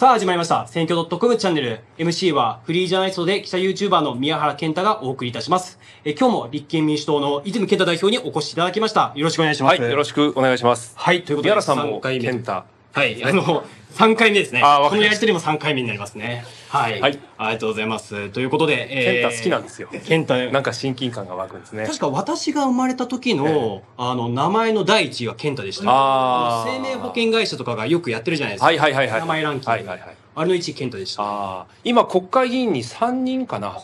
さあ始まりました。選挙 .com チャンネル。MC はフリージャーナリストで記者 YouTuber の宮原健太がお送りいたします。え今日も立憲民主党の泉健太代表にお越しいただきました。よろしくお願いします。はい、よろしくお願いします。はい、ということで、宮原さんも3回目健太。はい、あの、3回目ですね。このやりとりも3回目になりますね。はい。はいありがとうございます。ということで、健太好きなんですよ健太、なんか親近感が湧くんですね。確か私が生まれた時の、あの、名前の第一位は健太でした。あ生命保険会社とかがよくやってるじゃないですか。はいはいはいはい。名前ランキング。はいはいはい。あれの1位健太でした。ああ、今国会議員に3人かな。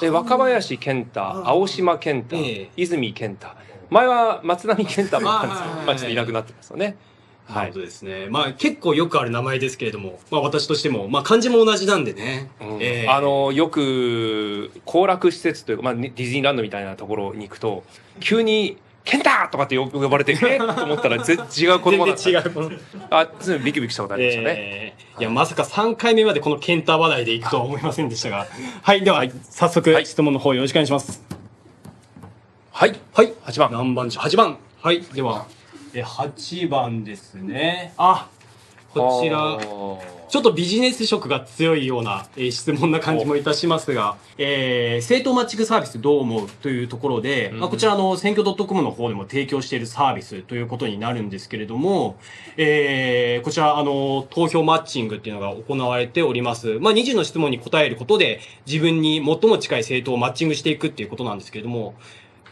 で、若林健太、青島健太ええ、泉健太。前は松並健太もいたんですよあはいはいはい。まあちょっといなくなってますよね。はいなるほ。どですね。まあ結構よくある名前ですけれども、まあ私としても、まあ漢字も同じなんでね。うんえーあのよく行楽施設というか、まあ、ディズニーランドみたいなところに行くと急に「ケンタ!」とかって呼呼ばれてえっ？と思ったら全然違う子供だった全然違う。あずいぶんビクビクしたことありましたね、えーいや、まさか3回目までこのケンタ話題でいくとは思いませんでしたが。はい、では、早速はい質問の方よろしくお願いします。はいはい。8番何番でしょう ?8 番。はい。では、え、8番ですね。あ、こちら。ちょっとビジネス色が強いような、えー質問な感じもいたしますが、えー、政党マッチングサービスどう思うというところで、まあ、こちらの選挙 .com の方でも提供しているサービスということになるんですけれども、えー、こちら、あの、投票マッチングっていうのが行われております。まあ、20の質問に答えることで、自分に最も近い政党をマッチングしていくっていうことなんですけれども、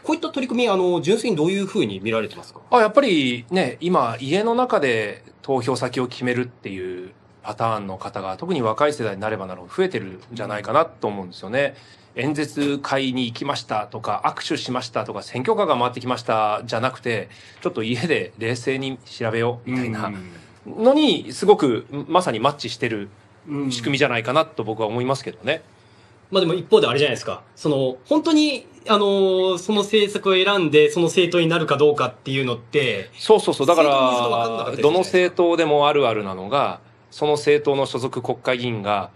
こういった取り組み、あの、純粋にどういうふうに見られてますか？あやっぱりね今家の中で投票先を決めるっていうパターンの方が特に若い世代になればなるほど増えてるんじゃないかなと思うんですよね。演説会に行きましたとか握手しましたとか選挙カーが回ってきましたじゃなくてちょっと家で冷静に調べようみたいなのにすごくまさにマッチしてるうん仕組みじゃないかなと僕は思いますけどね。まあでも一方であれじゃないですか。その、本当に、あのーその政策を選んで、その政党になるかどうかっていうのって、そうそうそう。だから、どの政党でもあるあるなのが、その政党の所属国会議員が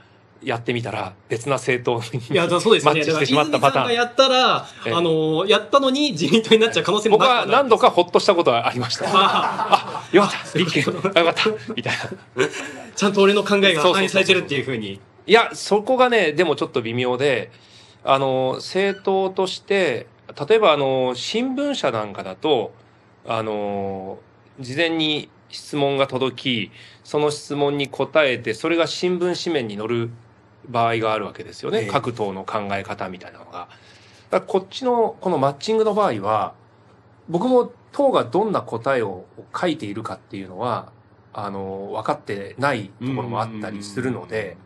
やってみたら、別な政党にいや、そうですよね。マッチしてしまったパターン。やったら、あええのーやったのに自民党になっちゃう可能性も僕は何度かほっとしたことはありました。ああ、よかった、立憲、あよかった、みたいな。ちゃんと俺の考えがそうそうそうそう反映されてるっていうふうに。いや、そこがね、でもちょっと微妙で、あの、政党として、例えばあの、新聞社なんかだと、あの、事前に質問が届き、その質問に答えて、それが新聞紙面に載る場合があるわけですよね。ええ各党の考え方みたいなのが。だこっちの、このマッチングの場合は、僕も党がどんな答えを書いているかっていうのは、あの、分かってないところもあったりするので、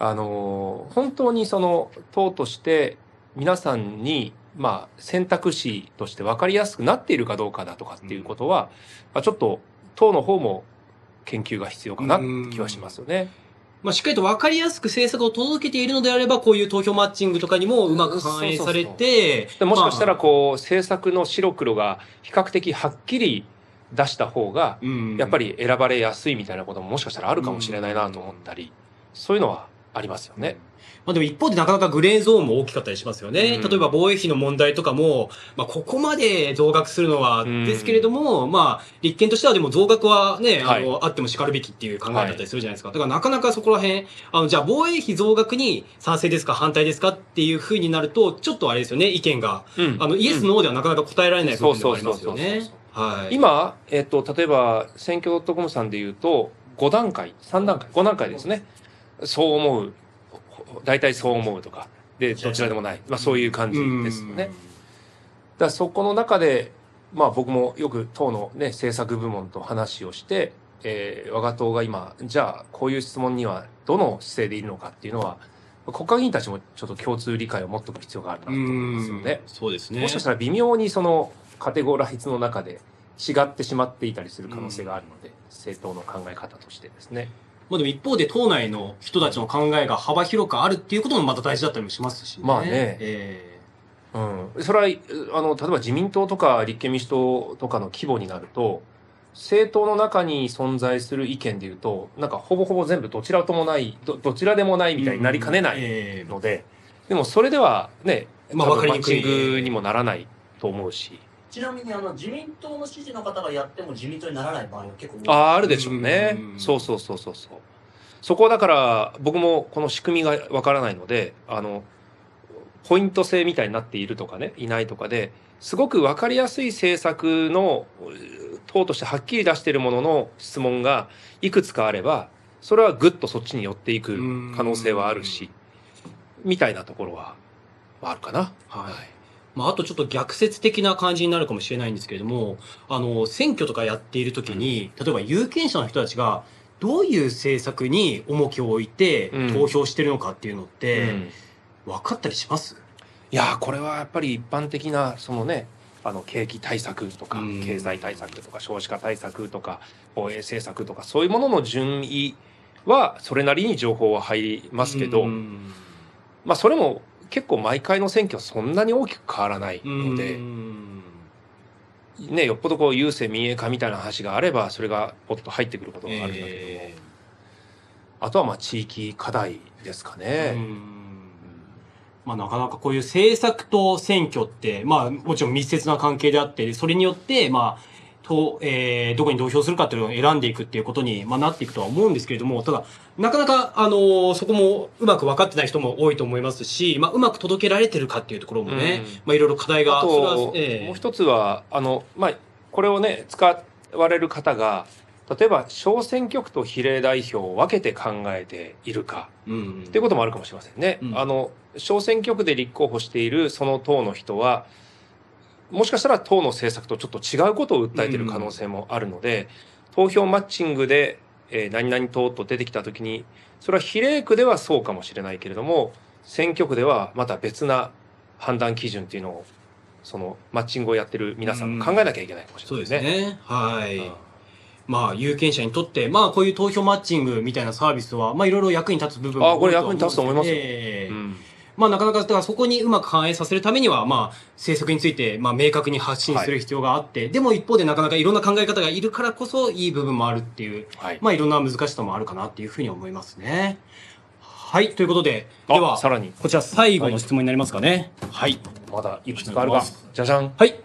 あの本当にその党として皆さんにまあ選択肢として分かりやすくなっているかどうかだとかっていうことは、まあ、ちょっと党の方も研究が必要かなって気はしますよね。まあ、しっかりと分かりやすく政策を届けているのであれば、こういう投票マッチングとかにもうまく反映されて、でもしかしたらまこう政策の白黒が比較的はっきり出した方がやっぱり選ばれやすいみたいなことももしかしたらあるかもしれないなと思ったり。そういうのはありますよね。まあでも一方でなかなかグレーゾーンも大きかったりしますよね。うん例えば防衛費の問題とかも、まあここまで増額するのはうんですけれども、まあ立憲としてはでも増額はね、あの、はあっても叱るべきっていう考えだったりするじゃないですか。だからなかなかそこら辺、あの、じゃあ防衛費増額に賛成ですか反対ですかっていうふうになると、ちょっとあれですよね、意見が。うんあの、イエス、ノーではなかなか答えられない部分でもありますよね。はい。今、えっと、例えば選挙 .com さんで言うと5段階3段階5段階ですねそう思う大体そう思うとかでどちらでもない、まあ、そういう感じですよね。だそこの中で、まあ、僕もよく党の、ね、政策部門と話をして、えー我が党が今じゃあこういう質問にはどの姿勢でいるのかっていうのは国会議員たちもちょっと共通理解を持っておく必要があるなと思いますよね。そうですね。もしかしたら微妙にそのカテゴライズの中で違ってしまっていたりする可能性があるので、政党の考え方としてですね。まあでも一方で党内の人たちの考えが幅広くあるっていうこともまた大事だったりもしますしね。まあねえうん。それは、あの、例えば自民党とか立憲民主党とかの規模になると、政党の中に存在する意見でいうと、なんかほぼほぼ全部どちらともない、どどちらでもないえみたいになりかねないええので、でもそれではね、まあマッチングにもならないと思うし。ちなみにあの自民党の支持の方がやっても自民党にならない場合は結構多いああ、あるでしょうねう。んそうそうそうそうそう。そこはだから僕もこの仕組みがわからないのであのポイント制みたいになっているとかねいないとかですごく分かりやすい政策の党としてはっきり出しているものの質問がいくつかあればそれはぐっとそっちに寄っていく可能性はあるしみたいなところはあるかな。はいまあ、あとちょっと逆説的な感じになるかもしれないんですけれども、あの、選挙とかやっている時に、例えば有権者の人たちが、どういう政策に重きを置いてうん。投票してるのかっていうのっうて、ん。分かったりします？いやーこれはやっぱり一般的なそのねあの景気対策とかうん。経済対策とか少子化対策とか防衛政策とかそういうものの順位はそれなりに情報は入りますけど、うん。まあそれも結構毎回の選挙はそんなに大きく変わらないのうで、ん。ね、よっぽどこう郵政民営化みたいな話があればそれがポッと入ってくることがあるんだけども、えあとはまあ地域課題ですかーね。うん。まあ、なかなかこういう政策と選挙って、まあ、もちろん密接な関係であって、それによって、まあ、と、えー、どこに投票するかっていうのを選んでいくっていうことに、まあ、なっていくとは思うんですけれども、ただ、なかなか、あのーそこもうまく分かってない人も多いと思いますし、まあ、うまく届けられてるかっていうところもね、うん。まあ、いろいろ課題が、あと、ええ。もう一つはあの、まあ、これをね使われる方が例えば小選挙区と比例代表を分けて考えているかうん。っていうこともあるかもしれませんね。うん。あの小選挙区で立候補しているその党の人はもしかしたら党の政策とちょっと違うことを訴えている可能性もあるので、投票マッチングで、えー何々党と出てきた時にそれは比例区ではそうかもしれないけれども選挙区ではまた別な判断基準っていうのをそのマッチングをやってる皆さん考えなきゃいけないかもしそうでれないですすね。ね。はい。うんまあ、有権者にとって、まあ、こういう投票マッチングみたいなサービスは、まあ、いろいろ役に立つ部分もあこれ多い役に立つと思いますよええうんまあ、なかなか、だからそこにうまく反映させるためには、まあ、政策について、まあ、明確に発信する必要があって、でも一方でなかなかいろんな考え方がいるからこそ、いい部分もあるっていう、はい。まあ、いろんな難しさもあるかなっていうふうに思いますね。はい、ということで、あでは、さらにこちら最後の質問になりますかね。はい。まだいくつかあるすじゃじゃん。はい。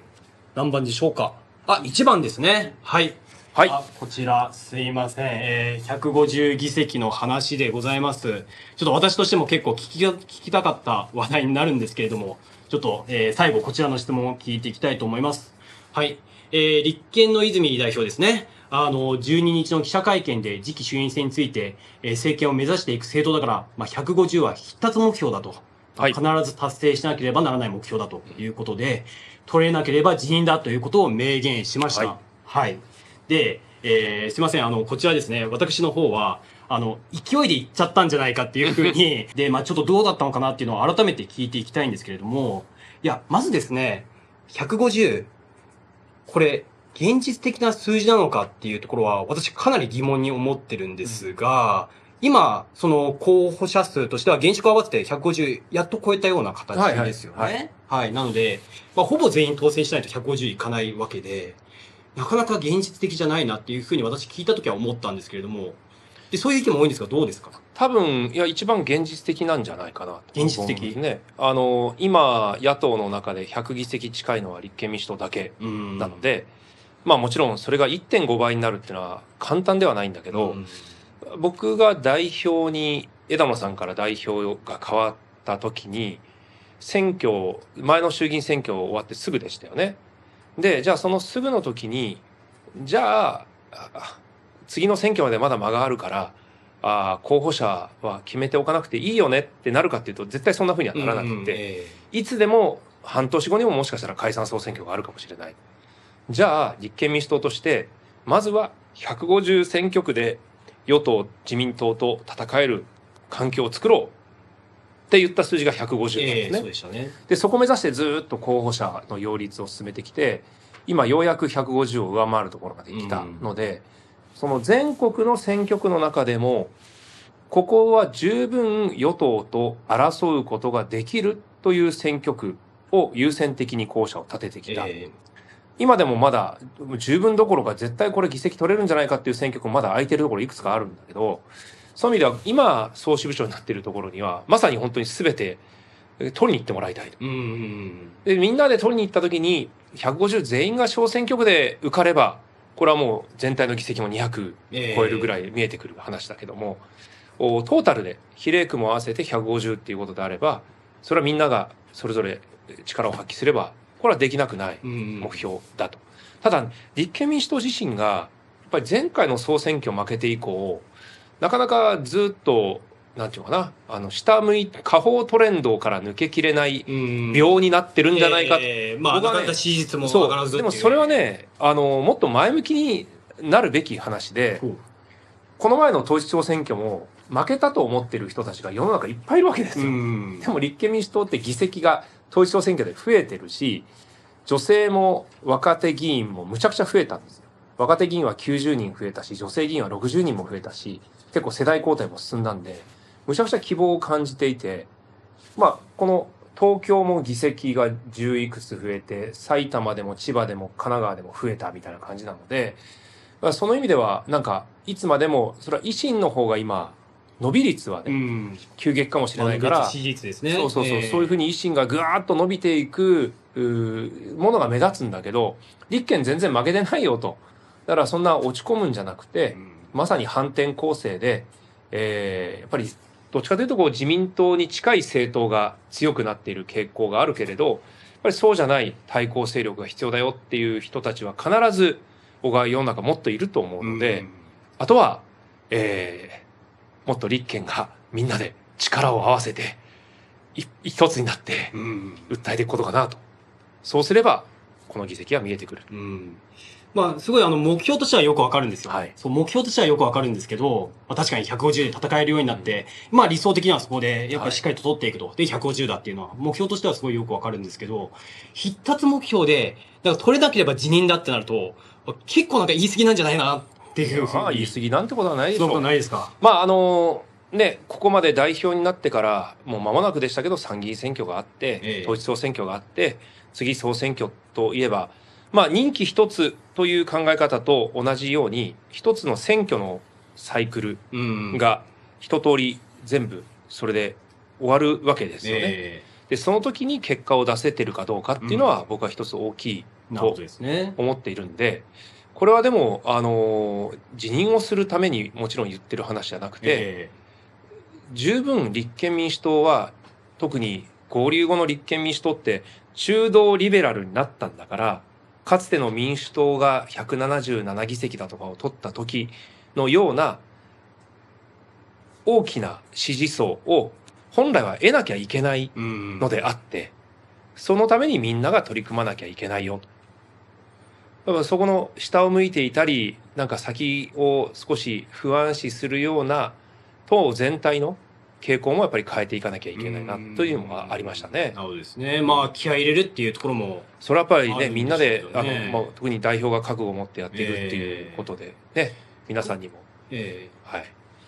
何番でしょうかあ、1番ですね。はい。はい。あこちら、すいません。えー、150議席の話でございます。ちょっと私としても結構聞きが、聞きたかった話題になるんですけれども、ちょっと、えー、最後こちらの質問を聞いていきたいと思います。はい。えー、立憲の泉代表ですね。あの、12日の記者会見で次期衆院選について、えー政権を目指していく政党だから、まあ、150は必達目標だと。はい必ず達成しなければならない目標だということで、取れなければ辞任だということを明言しました。はいはい。で、えーすいません、あの、こちらですね、私の方は、あの、勢いでいっちゃったんじゃないかっていうふうに、で、まあちょっとどうだったのかなっていうのを改めて聞いていきたいんですけれども、いや、まずですね、150、これ、現実的な数字なのかっていうところは、私かなり疑問に思ってるんですが、今、その候補者数としては現職合わせて150やっと超えたような形ですよね。ははいい。はい。なので、まあ、ほぼ全員当選しないと150いかないわけで、なかなか現実的じゃないなっていうふうに私聞いたときは思ったんですけれども、で、そういう意見も多いんですが、どうですか？多分、いや、一番現実的なんじゃないかなと。現実的？ね。あの、今、野党の中で100議席近いのは立憲民主党だけうんなので、まあもちろんそれが1.5倍になるっていうのは簡単ではないんだけど、うん僕が代表に枝野さんから代表が変わった時に選挙前の衆議院選挙終わってすぐでしたよね。でじゃあそのすぐの時にじゃああ次の選挙までまだ間があるからあ候補者は決めておかなくていいよねってなるかっていうと絶対そんな風にはならなくて、いつでも半年後にももしかしたら解散総選挙があるかもしれない。じゃあ、立憲民主党として、まずは150選挙区で与党、自民党と戦える環境を作ろうって言った数字が150なんえええですね。そうでしたね。で、そこを目指してずっと候補者の擁立を進めてきて、今ようやく150を上回るところまで来たので、その全国の選挙区の中でも、ここは十分与党と争うことができるという選挙区を優先的に候補者を立ててきた。え今でもまだ十分どころか絶対これ議席取れるんじゃないかっていう選挙区もまだ空いてるところいくつかあるんだけど、そういう意味では今総支部長になっているところには、まさに本当に全てえ取りに行ってもらいたいと。で、みんなで取りに行った時に、150全員が小選挙区で受かれば、これはもう全体の議席も200ええ超えるぐらい見えてくる話だけども、おトータルで比例区も合わせて150っていうことであればそれはみんながそれぞれ力を発揮すればこれはできなくないうん目標だと。ただ立憲民主党自身がやっぱり前回の総選挙負けて以降なかなかずっとなんていうのかな。あの下向い下方トレンドから抜けきれないうん。病になってるんじゃないか。えーまあ、ねなかなか支持率もでもそれはねあのもっと前向きになるべき話でこの前の統一地方選挙も負けたと思ってる人たちが世の中いっぱいいるわけですよ。うん。でも立憲民主党って議席が統一地方選挙で増えてるし、女性も若手議員もむちゃくちゃ増えたんですよ。若手議員は90人増えたし、女性議員は60人も増えたし、結構世代交代も進んだんで、むちゃくちゃ希望を感じていて、まあ、この東京も議席が10いくつ増えて、埼玉でも千葉でも神奈川でも増えたみたいな感じなので、まあその意味では、なんか、いつまでも、それは維新の方が今、伸び率はね、うん。急激かもしれないから、支持率ですね。そうそうそう、えーそういうふうに維新がぐわーっと伸びていくものが目立つんだけど立憲全然負けてないよと。だからそんな落ち込むんじゃなくてまさに反転攻勢で、えーやっぱりどっちかというとこう自民党に近い政党が強くなっている傾向があるけれどやっぱりそうじゃない対抗勢力が必要だよっていう人たちは必ず僕は世の中もっといると思うので、あとは、えーもっと立憲がみんなで力を合わせて、い一つになって訴えていくことかなと。そうすれば、この議席が見えてくる。うんまあ、すごいあの、目標としてはよくわかるんですよ。はいそう、目標としてはよくわかるんですけど、まあ確かに150で戦えるようになって、まあ理想的にはそこで、やっぱりしっかりと取っていくと。で、150だっていうのは、目標としてはすごいよくわかるんですけど、必達目標で、だから取れなければ辞任だってなると、結構なんか言い過ぎなんじゃないなっていうふうに。まあ、言い過ぎなんてことはないでしそう。ないですか？まあ、あのね、ここまで代表になってから、もう間もなくでしたけど、参議院選挙があって、ええ統一総選挙があって、次総選挙といえば、まあ、任期一つという考え方と同じように、一つの選挙のサイクルうん。が一通り全部それで終わるわけですよね。えでその時に結果を出せてるかどうかっていうのは僕は一つ大きいえなるほどですね。思っているんでこれはでもあの辞任をするためにもちろん言ってる話じゃなくて、え十分立憲民主党は特に合流後の立憲民主党って中道リベラルになったんだからかつての民主党が177議席だとかを取った時のような大きな支持層を本来は得なきゃいけない。のであって、そのためにみんなが取り組まなきゃいけないよ。だからそこの下を向いていたり、なんか先を少し不安視するような党全体の傾向もやっぱり変えていかなきゃいけないなというのがありましたねな。るですね。まあ、気合い入れるっていうところも、それはやっぱりね、みんなであねの、まあ、特に代表が覚悟を持ってやっていくっていうことで、ね、皆さんにも、えはい。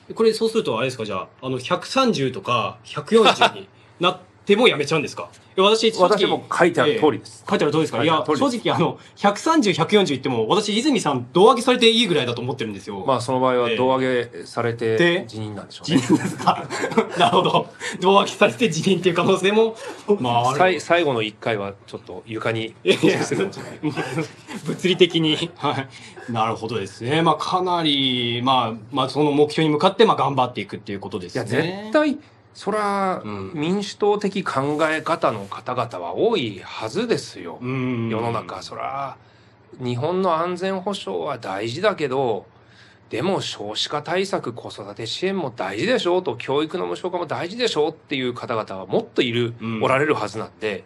えこれそうするとあれですか？じゃあ、あの、130とか140になってもやめちゃうんですか？私、私も書いてある通りです。書いてある通りですかいや、正直あの、130、140言っても、私、泉さん、胴上げされていいぐらいだと思ってるんですよ。まあ、その場合は胴上げされてで辞任なんでしょう辞ね。任ですか？なるほど。胴上げされて辞任っていう可能性も、まあ、最最後の一回はちょっと床に物理的に。はい。なるほどですね。まあ、かなり、まあ、まあ、その目標に向かって、まあ、頑張っていくっていうことですいや、ね。絶対、それはうん民主党的考え方の方々は多いはずですよ。うん。世の中、それは、日本の安全保障は大事だけど、でも少子化対策、子育て支援も大事でしょうと、教育の無償化も大事でしょうっていう方々はもっといる、うんおられるはずなんで、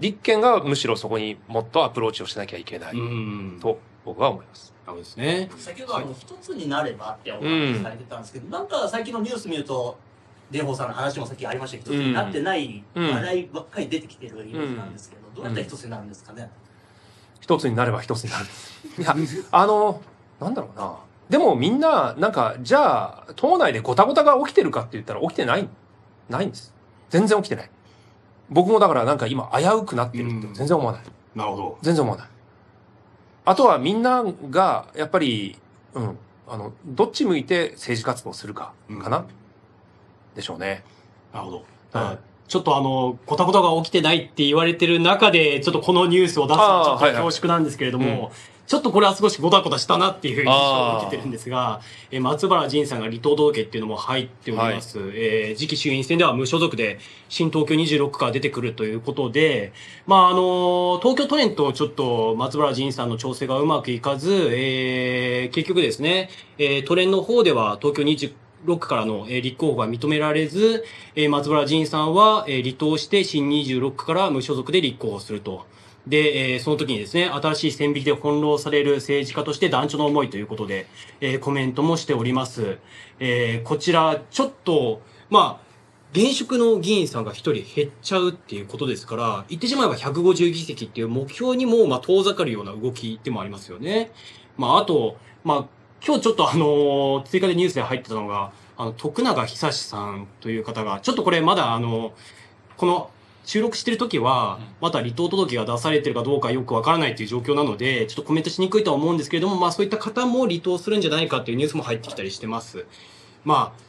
立憲がむしろそこにもっとアプローチをしなきゃいけないうん。と僕は思います。ですね。先ほどあの一つになればってお話しされてたんですけど、なんか最近のニュース見ると蓮舫さんの話もさっきありましたけど、一つになってないうん話題ばっかり出てきてるイメージなんですけど、どうやったら一つになるんですかね、一つになれば一つになる。いや、あの、なんだろうな。でもみんな、なんか、じゃあ、党内でごたごたが起きてるかって言ったら起きてない、ないんです。全然起きてない。僕もだからなんか今危うくなってるって全然思わない。なるほど。全然思わない。あとはみんなが、やっぱり、うん、あの、どっち向いて政治活動するか、かな、でしょうね。なるほど。はいはいちょっとあの、ごたごたが起きてないって言われてる中で、ちょっとこのニュースを出すのはちょっと恐縮なんですけれども、ちょっとこれは少しごたごたしたなっていう印象を受けてるんですが、えー松原仁さんが離党届っていうのも入っております。えー次期衆院選では無所属で新東京26から出てくるということで、まあ、あの東京都連とちょっと松原仁さんの調整がうまくいかず、えー結局ですね、えー都連の方では東京26からの、立候補が認められず、松原仁さんは、離党して新26から無所属で立候補すると。で、その時にですね、新しい線引きで翻弄される政治家として団長の思いということで、コメントもしております。こちら、ちょっと、まあ、現職の議員さんが一人減っちゃうっていうことですから、言ってしまえば150議席っていう目標にも、まあ、遠ざかるような動きでもありますよね。まあ、あと、まあ、今日ちょっとあの、追加でニュースで入ってたのが、あの、徳永久志さんという方が、ちょっとこれまだあの、この、収録してる時は、まだ離党届が出されてるかどうかよくわからないという状況なので、ちょっとコメントしにくいとは思うんですけれども、まあそういった方も離党するんじゃないかっていうニュースも入ってきたりしてます。まあ、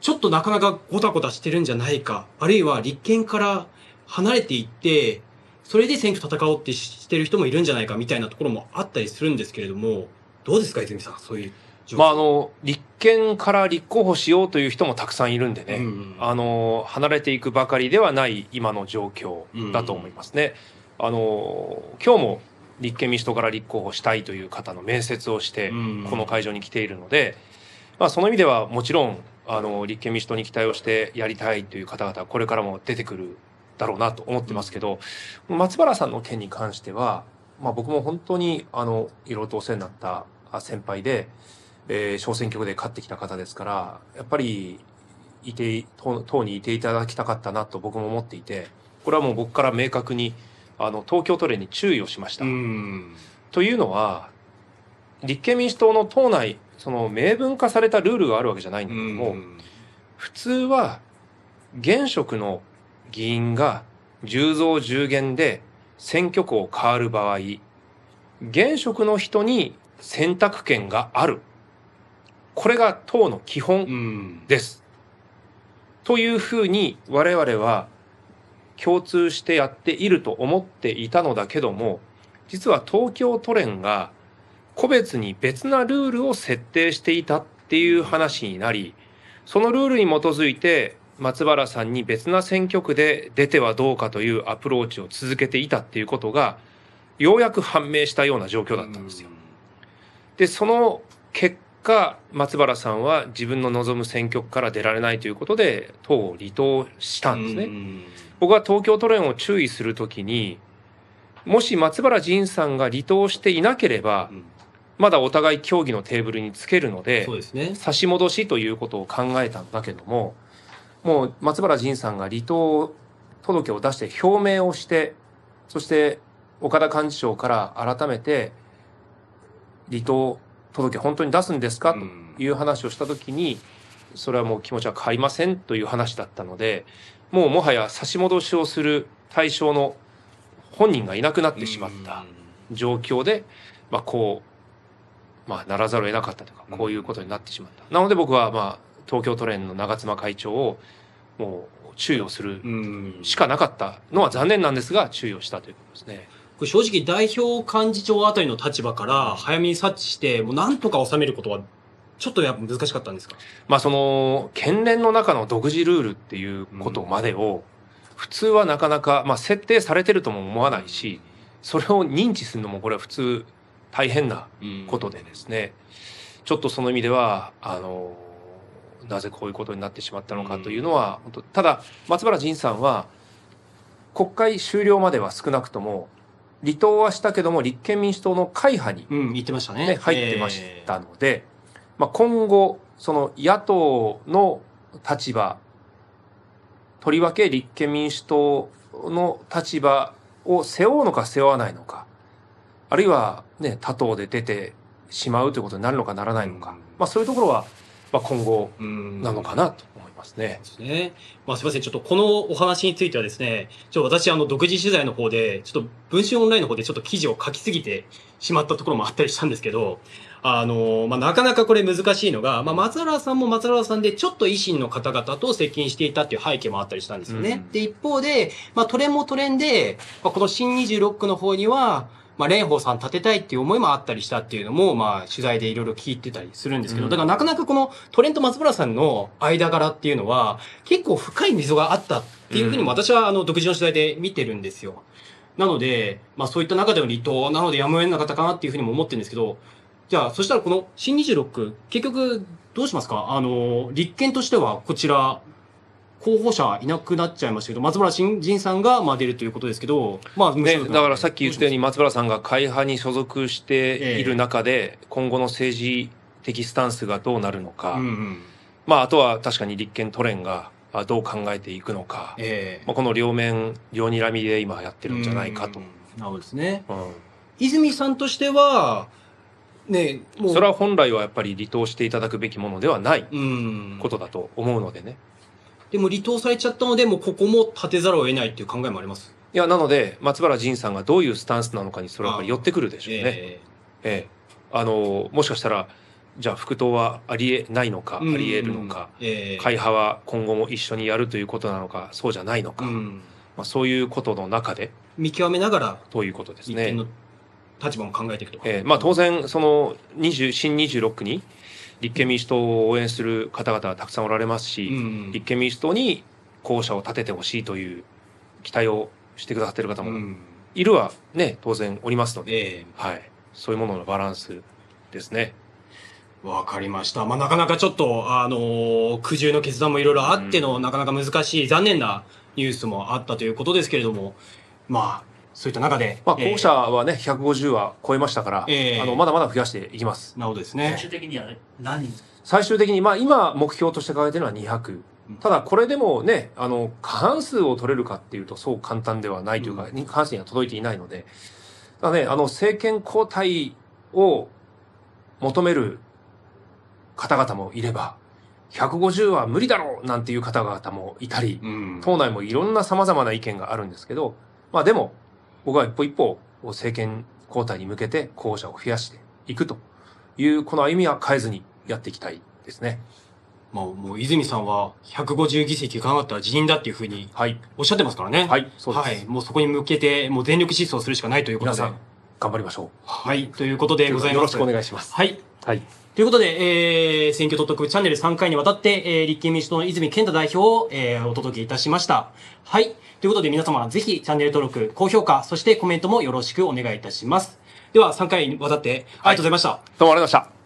ちょっとなかなかゴタゴタしてるんじゃないか、あるいは立憲から離れていって、それで選挙戦おうってしてる人もいるんじゃないかみたいなところもあったりするんですけれども、どうですか、泉さん、そういう。まあ、あの、立憲から立候補しようという人もたくさんいるんでね、うんあの、離れていくばかりではない今の状況だと思いますね。あの、今日も立憲民主党から立候補したいという方の面接をして、うんこの会場に来ているので、まあ、その意味ではもちろん、あの、立憲民主党に期待をしてやりたいという方々はこれからも出てくるだろうなと思ってますけど、松原さんの件に関しては、まあ、僕も本当に、あの、いろいろとお世話になったあ先輩で、えー小選挙区で勝ってきた方ですから、やっぱり、いて、党党にいていただきたかったなと僕も思っていて、これはもう僕から明確に、あの、東京都連に注意をしました。うん。というのは、立憲民主党の党内、その明文化されたルールがあるわけじゃないんだけども、普通は現職の議員が10増10減で選挙区を変わる場合、現職の人に選択権がある。これが党の基う本ん。です。というふうに我々は共通してやっていると思っていたのだけども、実は東京都連が個別に別なルールを設定していたっていう話になり、そのルールに基づいて松原さんに別な選挙区で出てはどうかというアプローチを続けていたっていうことが、ようやく判明したような状況だったんですよ。で、その結果、松原さんは自分の望む選挙区から出られないということで、党を離党したんですね。うん僕は東京都連を注意するときに、もし松原仁さんが離党していなければう、んまだお互い協議のテーブルにつけるのでですね。差し戻しということを考えたんだけども、もう松原仁さんが離党届を出して表明をして、そして岡田幹事長から改めて、離党届本当に出すんですか？という話をしたときに、それはもう気持ちは変わりませんという話だったので、もうもはや差し戻しをする対象の本人がいなくなってしまった状況で、まあこう、まあならざるを得なかったというか、こういうことになってしまった。なので僕はまあ東京都連の長妻会長をもう注意をするうん。しかなかったのは残念なんですが、注意をしたということですね。これ正直代表幹事長あたりの立場から早めに察知して、もうなんとか収めることは、ちょっとやっぱ難しかったんですか？まあその、県連の中の独自ルールっていうことまでを、普通はなかなか、まあ設定されてるとも思わないし、それを認知するのもこれは普通大変なことでですね、ちょっとその意味では、あの、なぜこういうことになってしまったのかというのは、本当ただ、松原仁さんは、国会終了までは少なくとも、離党はしたけども、立憲民主党の会派にうん、言ってましたね。ね、入ってましたので、まあ、今後、その野党の立場、とりわけ立憲民主党の立場を背負うのか背負わないのか、あるいはね、他党で出てしまうということになるのかならないのか、うんまあそういうところは、まあ今後なのかなと思いますね。ですね。まあすいません。ちょっとこのお話についてはですね、ちょっと私あの独自取材の方で、ちょっと文春オンラインの方でちょっと記事を書きすぎてしまったところもあったりしたんですけど、あの、まあなかなかこれ難しいのが、まあ松原さんも松原さんでちょっと維新の方々と接近していたっていう背景もあったりしたんですよね。うんで、一方で、まあトレンもトレンで、まあこの新26区の方には、まあ、蓮舫さん立てたいっていう思いもあったりしたっていうのも、まあ、取材でいろいろ聞いてたりするんですけど、うん。だからなかなかこのトレント松村さんの間柄っていうのは、結構深い溝があったっていうふうにも私は、あの、独自の取材で見てるんですよ。なので、まあ、そういった中での離党なのでやむを得なかったかなっていうふうにも思ってるんですけど、じゃあ、そしたらこの新26、結局、どうしますか？あの、立憲としては、こちら、候補者いなくなっちゃいましたけど、松村新人さんが、まあ、出るということですけど、まあ、ね、だからさっき言ったようにど松原さんが会派に所属している中で、今後の政治的スタンスがどうなるのか、ますうんうん。まああとは確かに立憲都連があどう考えていくのか、ええまあ、この両面、両睨みで今やってるんじゃないかとうん。なるほどですね。うん泉さんとしては、ね、それは本来はやっぱり離党していただくべきものではないうん。ことだと思うのでね。でも離党されちゃったので、もうここも立てざるを得ないっていう考えもあります。いや、なので、松原仁さんがどういうスタンスなのかにそれはやっぱり寄ってくるでしょうね。えええあの、もしかしたら、じゃあ、副党はありえないのか、えありえるのか、ええ会派は今後も一緒にやるということなのか、そうじゃないのか、うん。まあ、そういうことの中で、見極めながら、ということですね。立場も考えていくと。ええまあ、当然、その、20新26区に、立憲民主党を応援する方々はたくさんおられますし、うん立憲民主党に候補者を立ててほしいという期待をしてくださっている方もうん。いるはね、当然おりますので、ええはい。そういうもののバランスですね。わかりました。まあ、なかなかちょっと、あのー苦渋の決断もいろいろあっての、なかなか難しい、残念なニュースもあったということですけれども、まあ、そういった中で、まあ、えー候補者はね、150は超えましたから、ええあの、まだまだ増やしていきます。なるほどです最ね。終的には何人？最終的に、まあ、今、目標として掲げてるのは200。ただ、これでもね、あの、過半数を取れるかっていうと、そう簡単ではないというか、う過半数には届いていないので、ただね、あの、政権交代を求める方々もいれば、150は無理だろうなんていう方々もいたり、うん。党内もいろんな様々な意見があるんですけど、まあでも、僕は一歩一歩、政権交代に向けて候補者を増やしていくという、この歩みは変えずにやっていきたいですね。まあ、もう泉さんは150議席いかなかったら辞任だっていうふうにはい。おっしゃってますからね。はい、そうです。はい。もうそこに向けて、もう全力疾走するしかないということで。皆さん、頑張りましょはい。ということでう。ございます。よろしくお願いします。はい。はい。ということで、えー、選挙特別チャンネル3回にわたって、えー、立憲民主党の泉健太代表を、えー、お届けいたしました。はい。ということで皆様、ぜひチャンネル登録、高評価、そしてコメントもよろしくお願いいたします。では、3回にわたって、ありがとうございました。どうもありがとうございました。